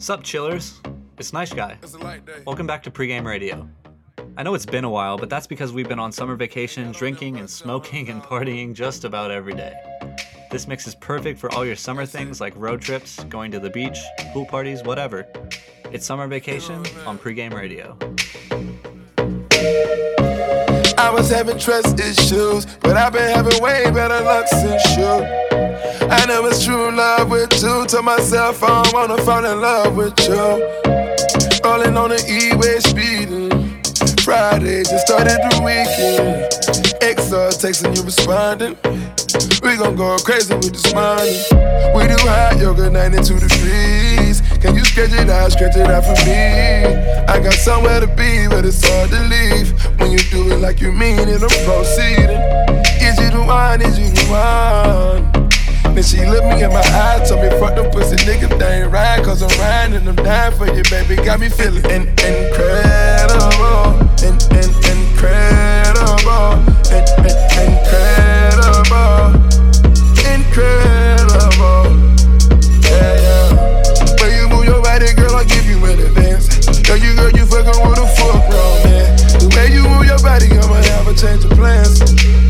Sup, chillers? It's Nice Guy. Welcome back to Pregame Radio. I know it's been a while, but that's because we've been on summer vacation, drinking and smoking and partying just about every day. This mix is perfect for all your summer things like road trips, going to the beach, pool parties, whatever. It's summer vacation on Pregame Radio. I was having trust issues, but I've been having way better luck since you. I know it's true love with you. Told myself I don't wanna fall in love with you. Rolling on the E-way speeding. Friday just started the weekend. XR texting you responding. We gon' go crazy with this money. We do hot yoga 92 degrees. Can you stretch it out, stretch it out for me? I got somewhere to be, but it's hard to leave. When you do it like you mean it, I'm proceeding. Is you the one? Is you the one? Then she looked me in my eyes, told me fuck them pussy niggas, they ain't right, cause I'm riding and I'm dying for you, baby. Got me feeling in- incredible, in- in- incredible, in- in- incredible, incredible. Yeah, yeah. When you move your body, girl, I'll give you an Change of plans.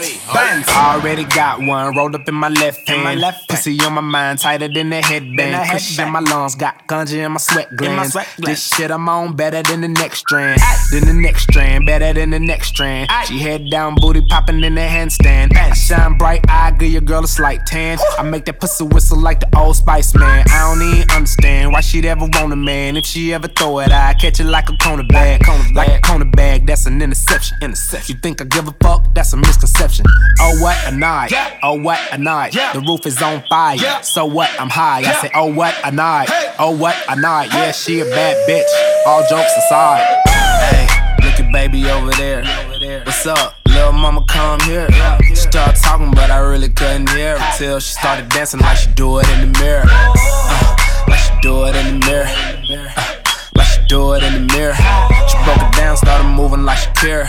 Bands. Already got one rolled up in my left hand. my left hand. Pussy on my mind, tighter than a headband. Than Cushion in my lungs, got ganja in my sweat glands. sweat This shit I'm on better than the next strand. Than the next strand, better than the next strand. She head down, booty popping in the handstand. I shine bright, I give your girl a slight tan. I make that pussy whistle like the old Spice Man. I don't even understand why she'd ever want a man. If she ever throw it, I catch it like a corner bag. Like a corner bag, that's an interception. Interception. You think I give a fuck? That's a misconception. Oh what a night. Oh what a night. The roof is on fire. So what? I'm high. I say, oh what a night. Oh what a night. Yeah, she a bad bitch. All jokes aside. Hey, look at baby over there. What's up? Little mama come here. She started talking, but I really couldn't hear her till she started dancing like she do it in the mirror. Uh, like she do it in the mirror. Uh, like she do it in the mirror. She broke it down, started moving like she care.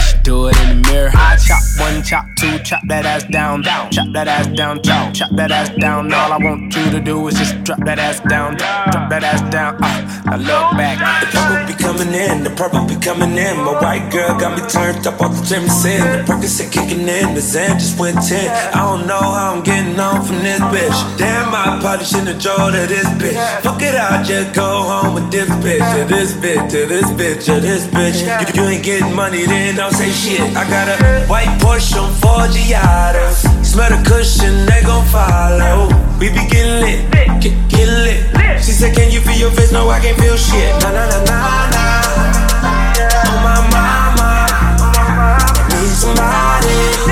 She do it in the mirror. I chop one, chop two, chop that ass down, down. Chop that ass down, chop, chop that ass down. All I want you to do is just drop that ass down, drop that ass down. Uh, I look back. The purple be coming in, the purple be coming in. My white girl got me turned up off the Jameson. The Percocet kicking in, the Zen just went 10. I don't know how I'm getting on from this bitch. Damn, I probably shouldn't have drove to this bitch. Fuck it, I'll just go home with this bitch. To this bitch, to this bitch, to this bitch. You, you ain't getting money, then don't say shit. I got a white Porsche on four Giados. Smell the cushion, they gon' follow. We be getting lit, get, get lit. She said, Can you feel your face? No, I can't feel shit. Nah, nah, nah, nah, nah. Oh, my mama. I need somebody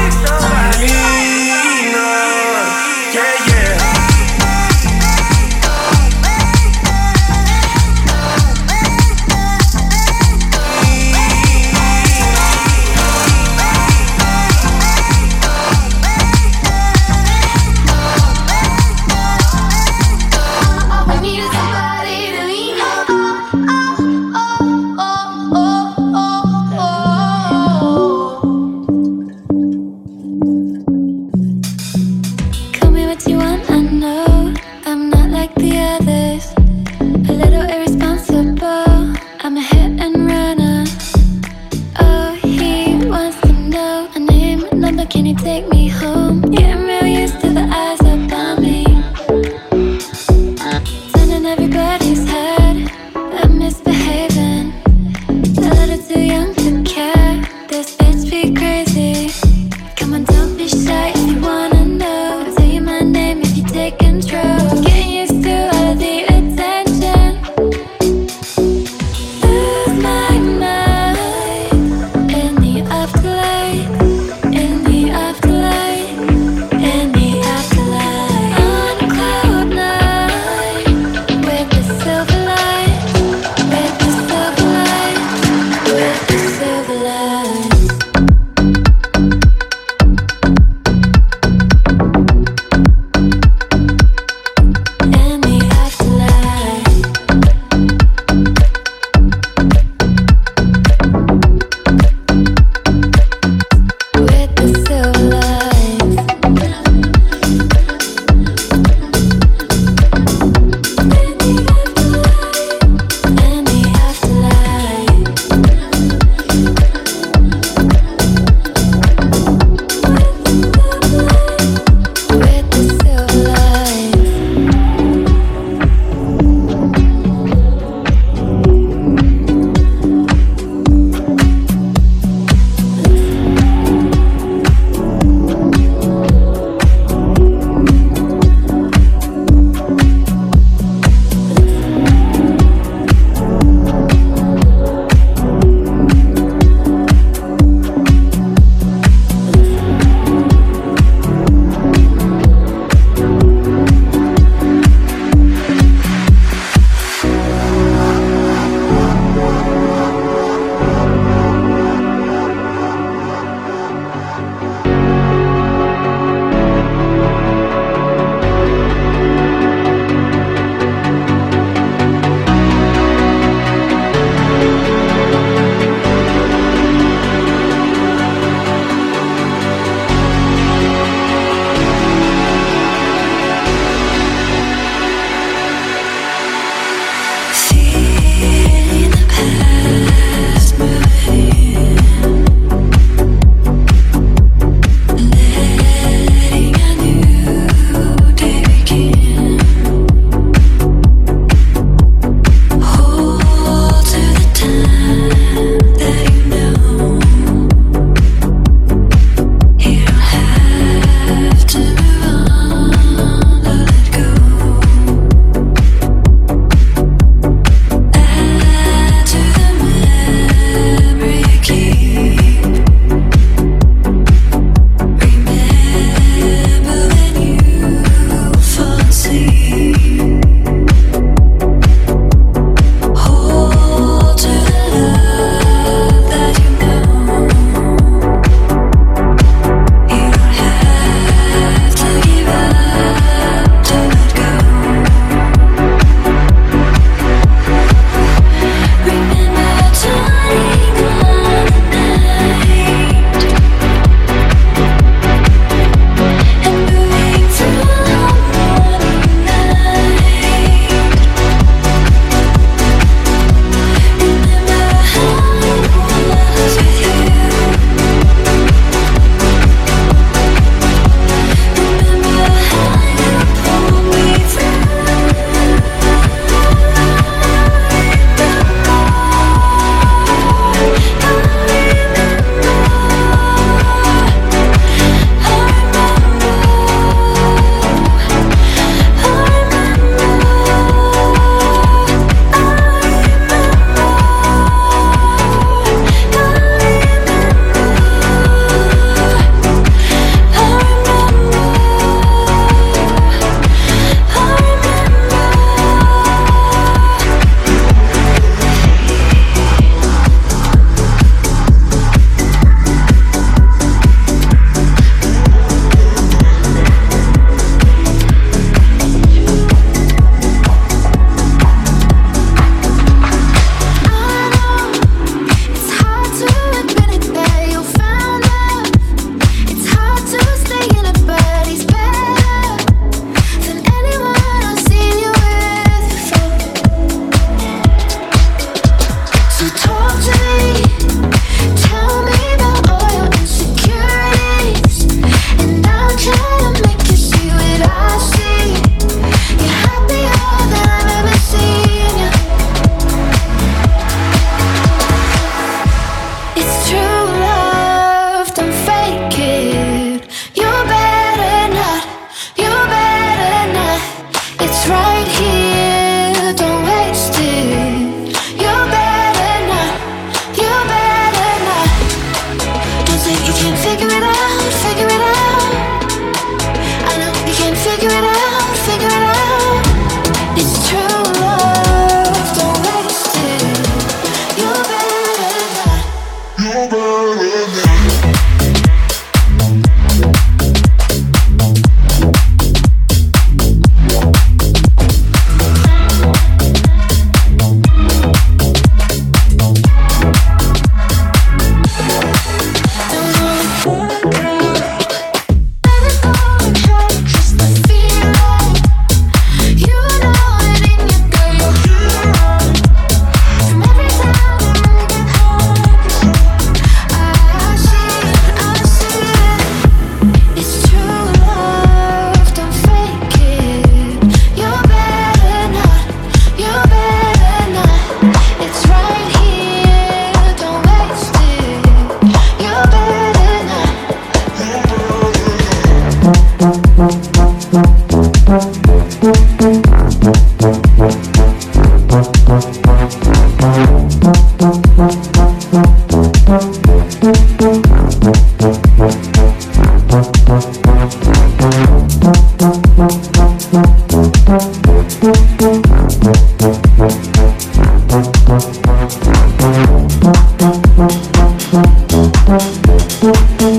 Thank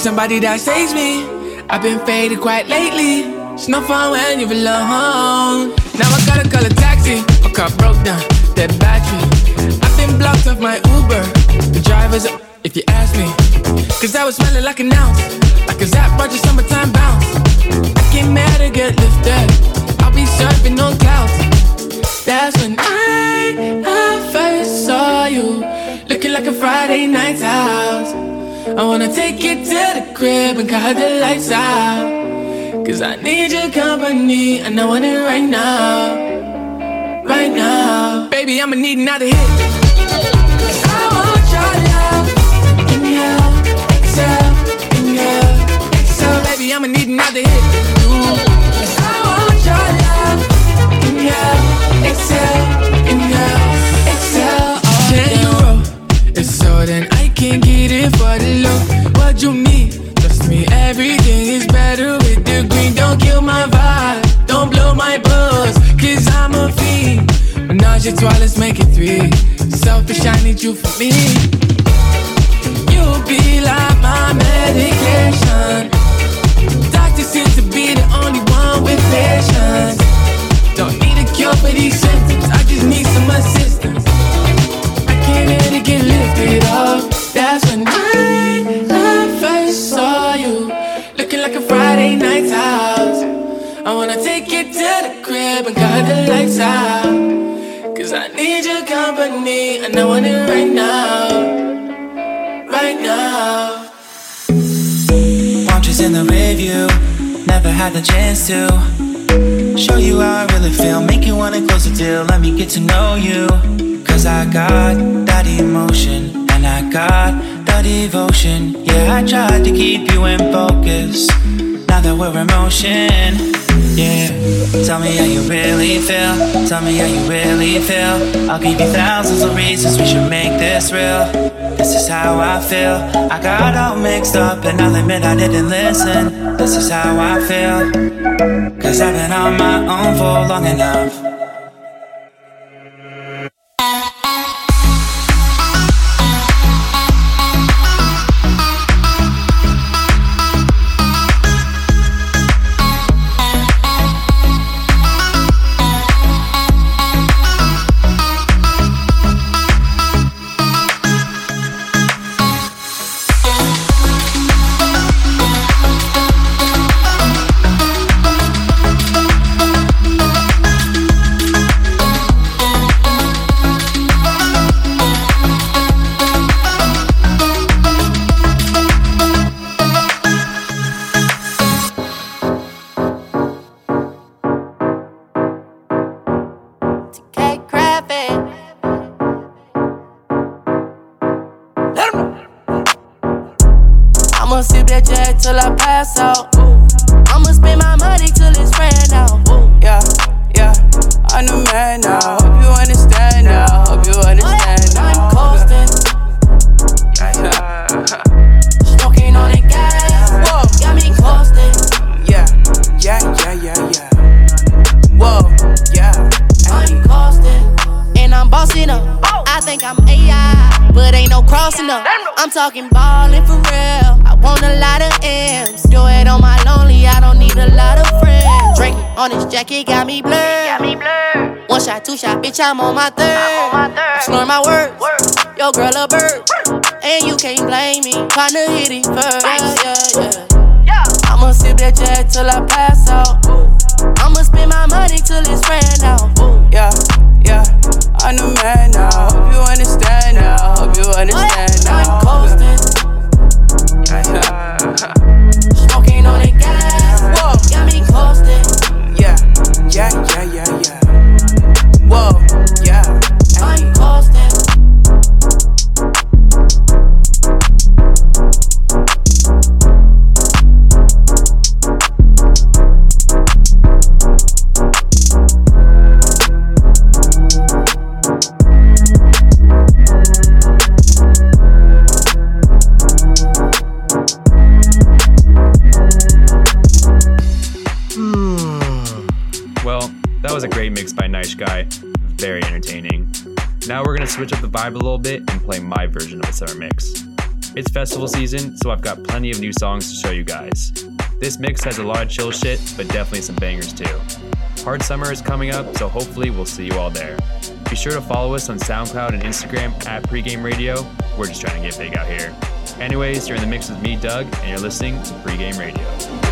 somebody that saves me. I've been faded quite lately. It's no fun when you're alone. Now I gotta call a taxi. My car broke down, dead battery. I've been blocked off my Uber. The driver's if you ask me. Cause I was smelling like an ounce. Like a Zapp Roger summertime bounce. I came mad to get lifted. I'll be surfing on clouds. That's when I, I first saw you. Looking like a Friday night's house. I wanna take you to the crib and cut the lights out. Cause I need your company and I want it right now. Right now. Baby, I'ma need another hit. I want your love. Inhale, exhale, inhale, exhale. Baby, I'ma need another hit. Cause You need? Trust me, everything is better with the green. Don't kill my vibe, don't blow my buzz, cause I'm a fiend. Menage a trois, let's make it three. Selfish, I need you for me. You'll be like my medication. Doctor seems to be the only one with patience. Don't need a cure for these symptoms, I just need some assistance I can't let it get lifted up. That's when I, to the crib and cut the lights out. Cause I need your company and I want it right now. Right now. Watches in the review, never had the chance to show you how I really feel. Make you wanna close the deal, let me get to know you. Cause I got that emotion and I got that devotion. Yeah, I tried to keep you in focus. Now that we're in motion, yeah. Tell me how you really feel. Tell me how you really feel. I'll give you thousands of reasons we should make this real. This is how I feel. I got all mixed up, and I'll admit I didn't listen. This is how I feel. Cause I've been on my own for long enough. Shot, two shot, bitch, I'm on my up the vibe a little bit and play my version of a summer mix. It's festival season, so I've got plenty of new songs to show you guys. This mix has a lot of chill shit, but definitely some bangers too. Hard Summer is coming up, so hopefully we'll see you all there. Be sure to follow us on SoundCloud and Instagram at Pregame Radio. We're just trying to get big out here. Anyways, you're in the mix with me, Doug, and you're listening to Pregame Radio.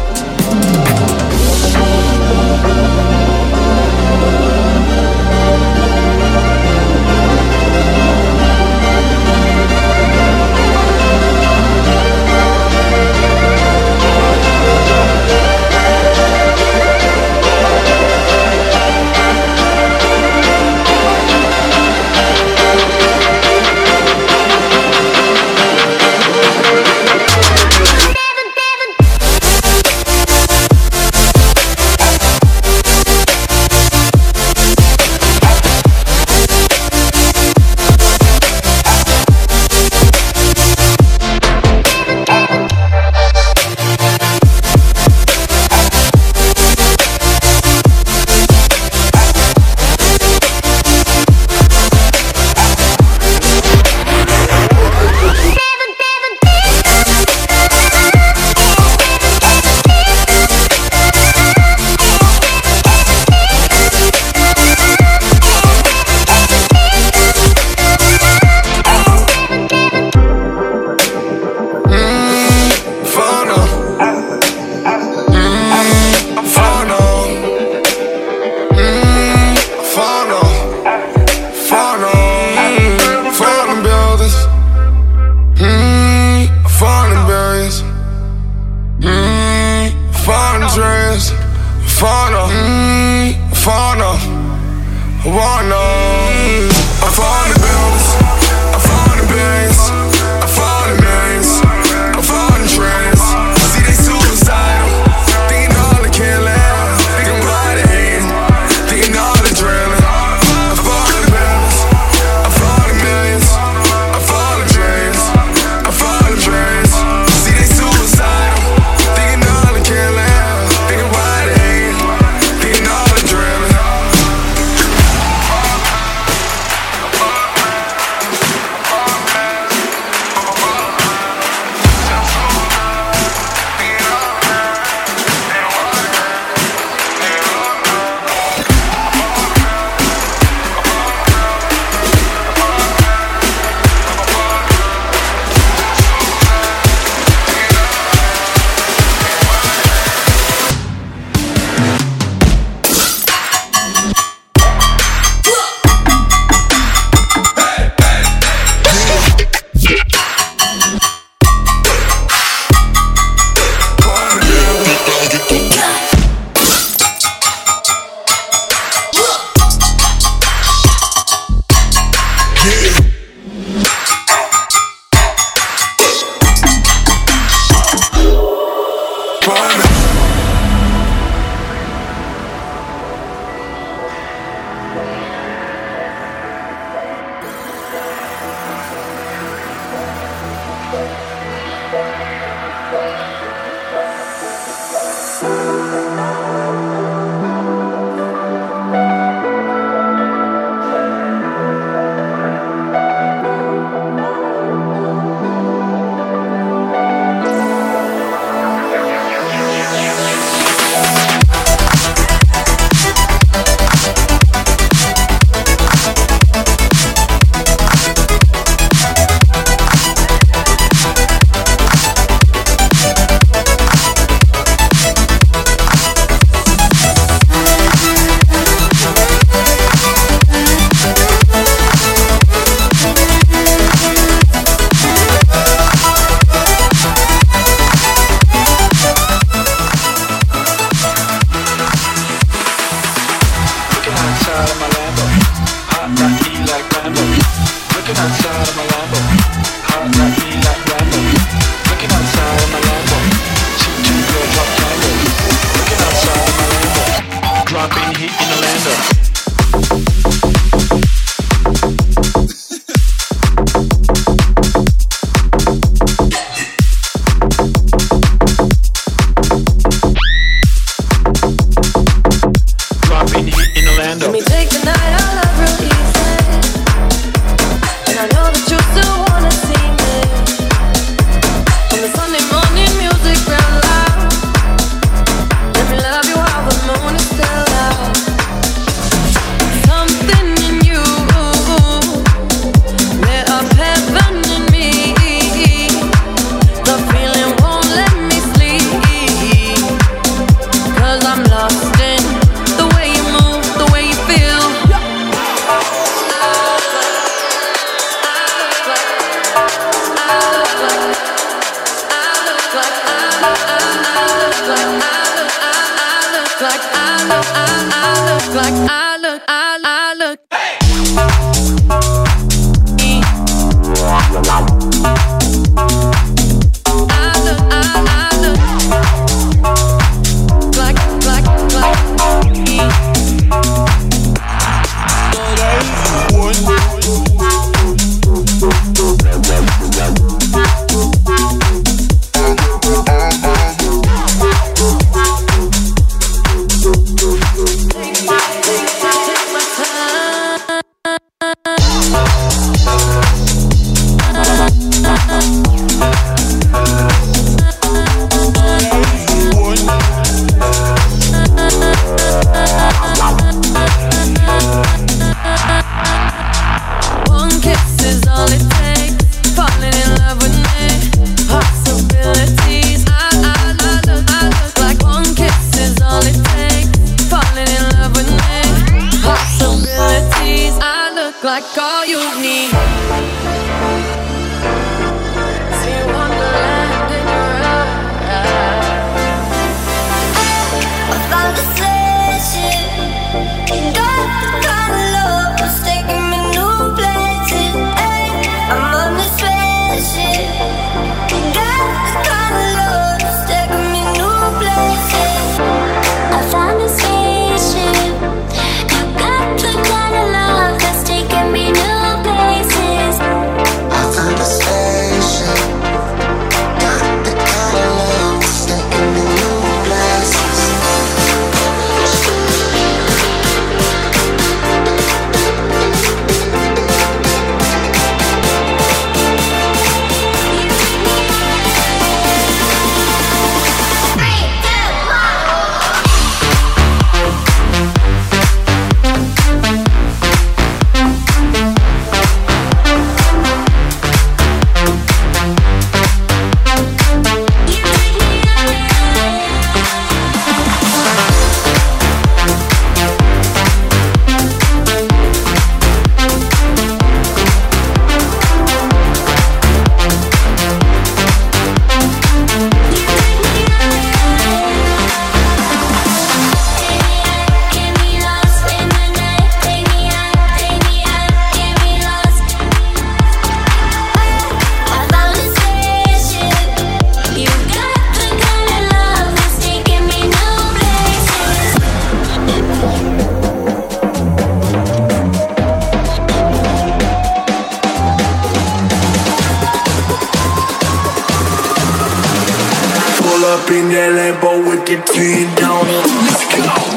up in that Lambo with the team down. Let's go.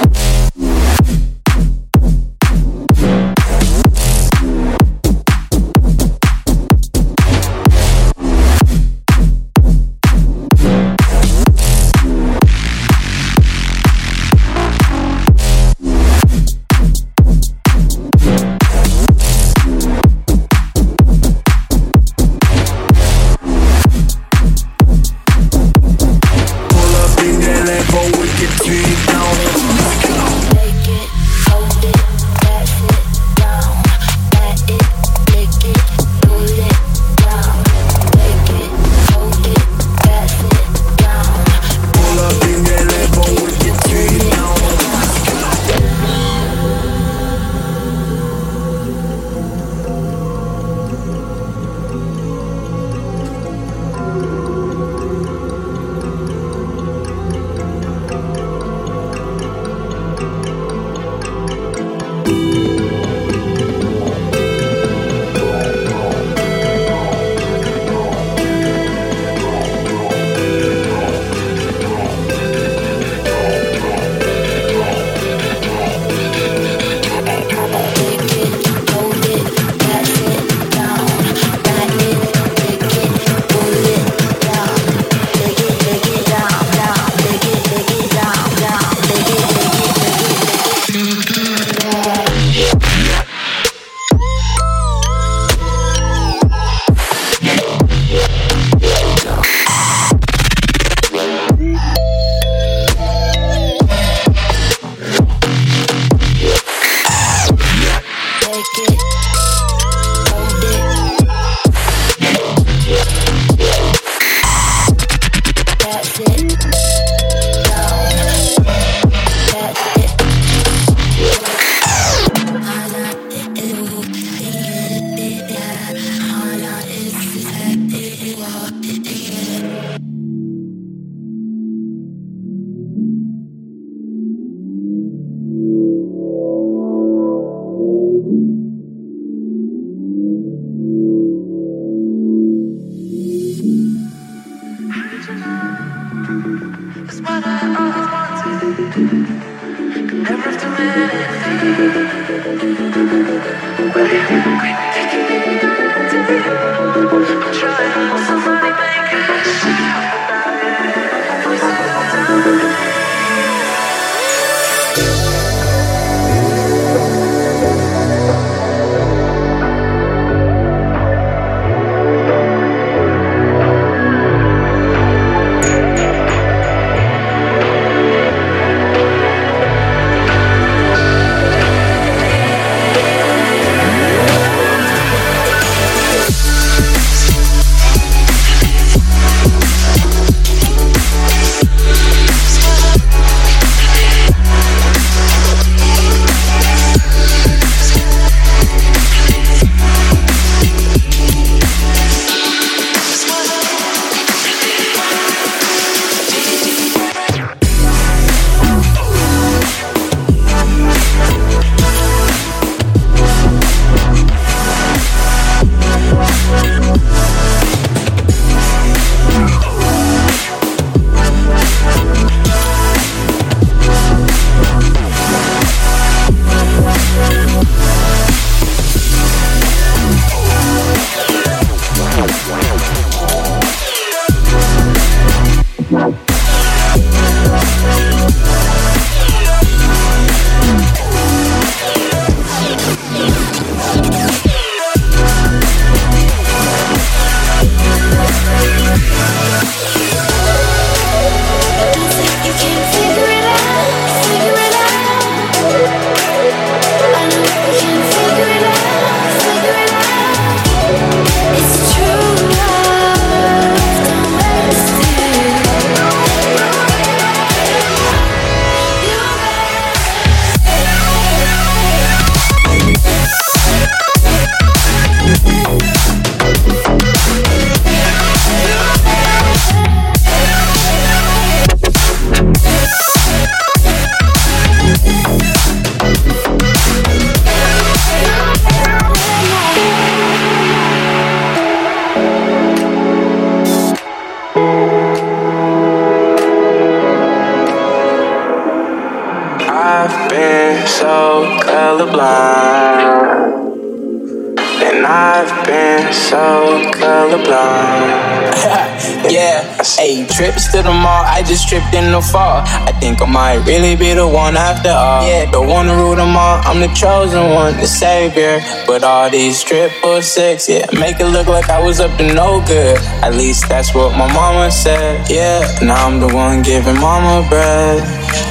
I'm the chosen one, the savior. But all these triple six, yeah, make it look like I was up to no good. At least that's what my mama said. Yeah, now I'm the one giving mama bread.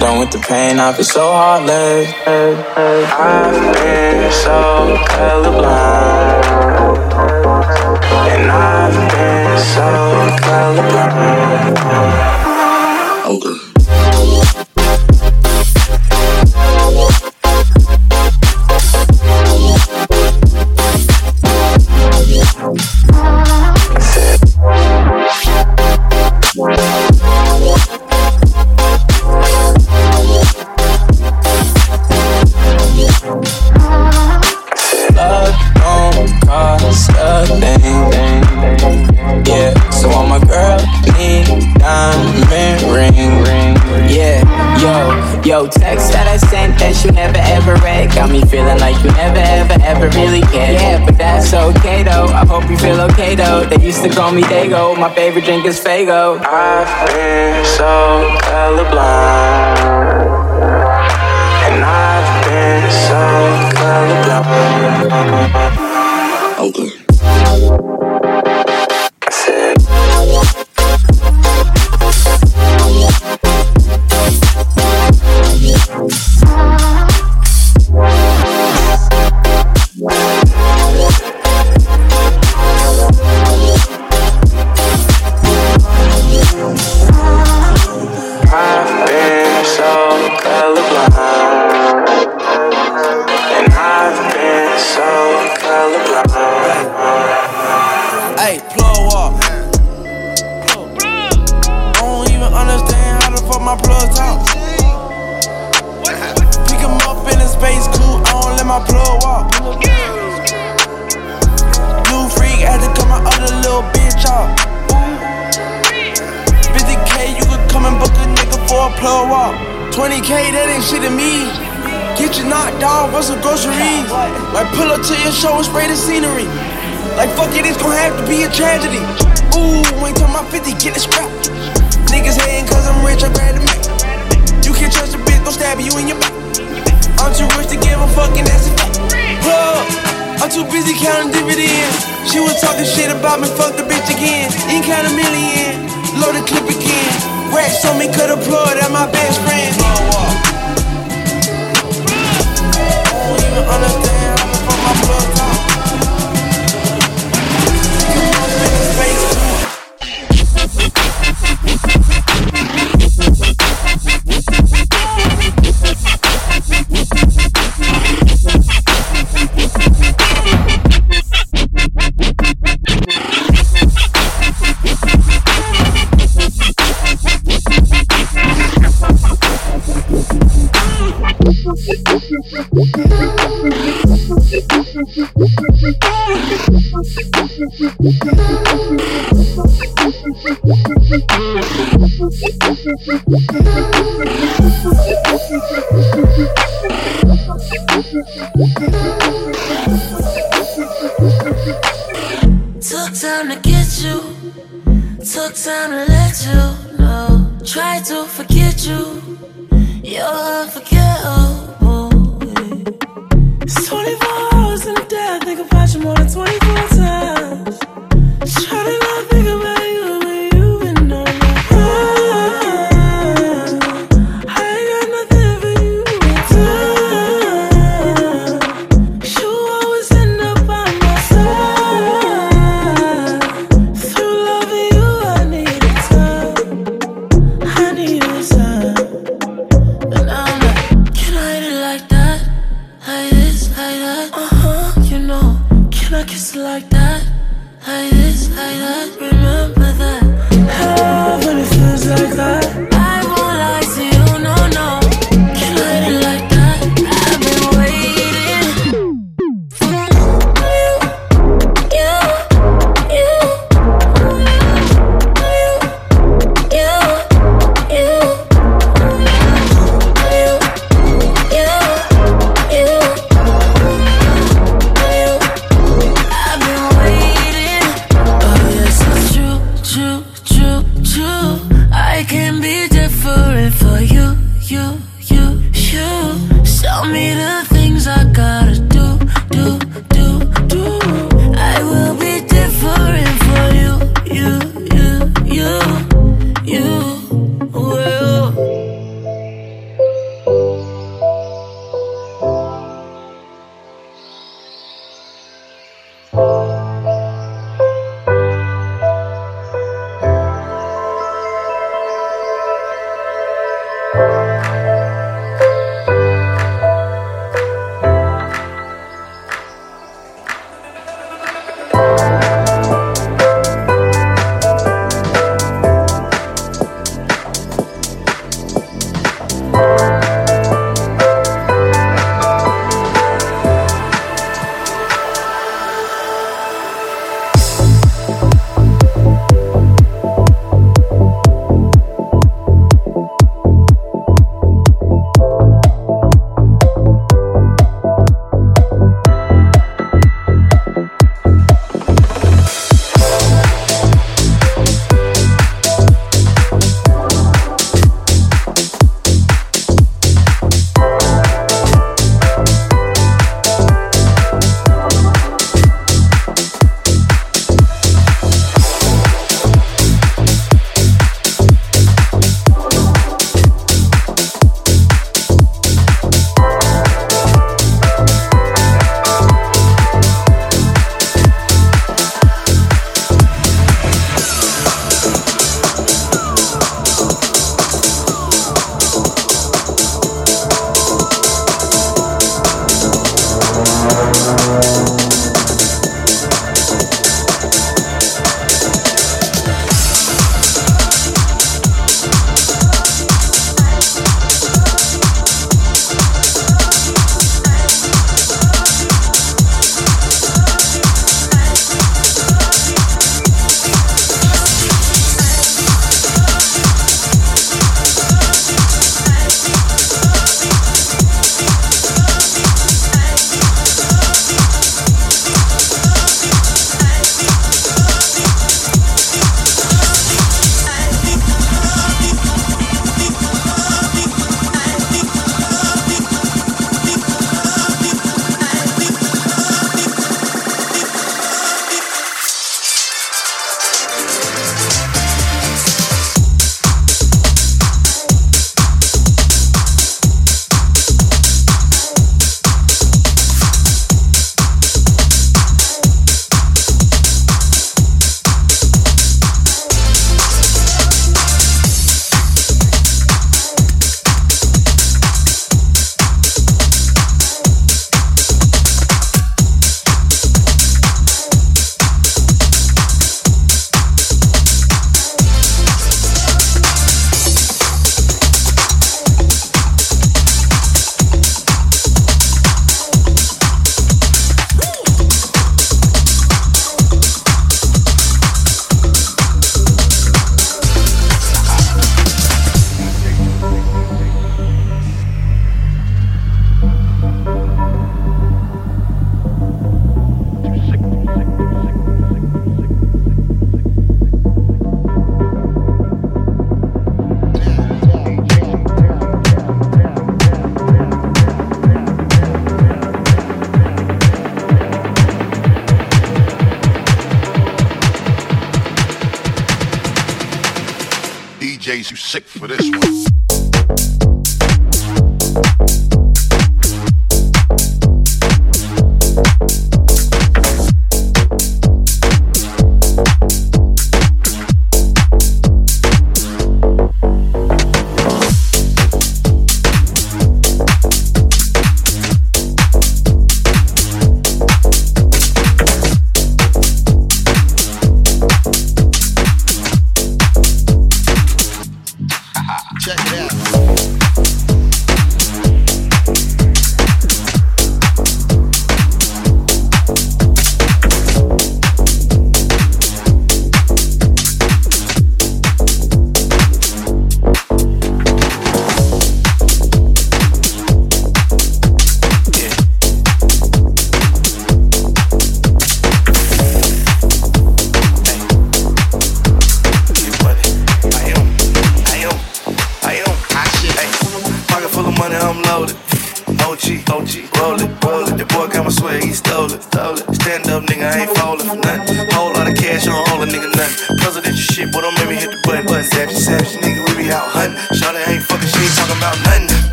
Done with the pain, I feel so heartless. I've been so colorblind. And I've been so colorblind. Okay. To call me Dago. My favorite drink is Fago. I've been so colorblind. And I've been so colorblind. all my plugs out. Pick him up in a space coupe, I don't let my plug walk. Blue freak had to cut my other little bitch off. 50k, you could come and book a nigga for a plug walk. 20k, that ain't shit to me. Get you knocked off, what's some groceries? Like pull up to your show and spray the scenery. Like fuck it, it's gonna have to be a tragedy. Ooh, ain't talking my 50, get it scrapped. Niggas hating cause I'm rich, I'm bad to make. You can't trust a bitch, gon' stab you in your back. I'm too rich to give a fuck, and that's a fact. Plug. I'm too busy counting dividends. She was talking shit about me, fuck the bitch again. Ain't count a million, load the clip again. Racks on me, cut a plug at my best friend. Don't even understand.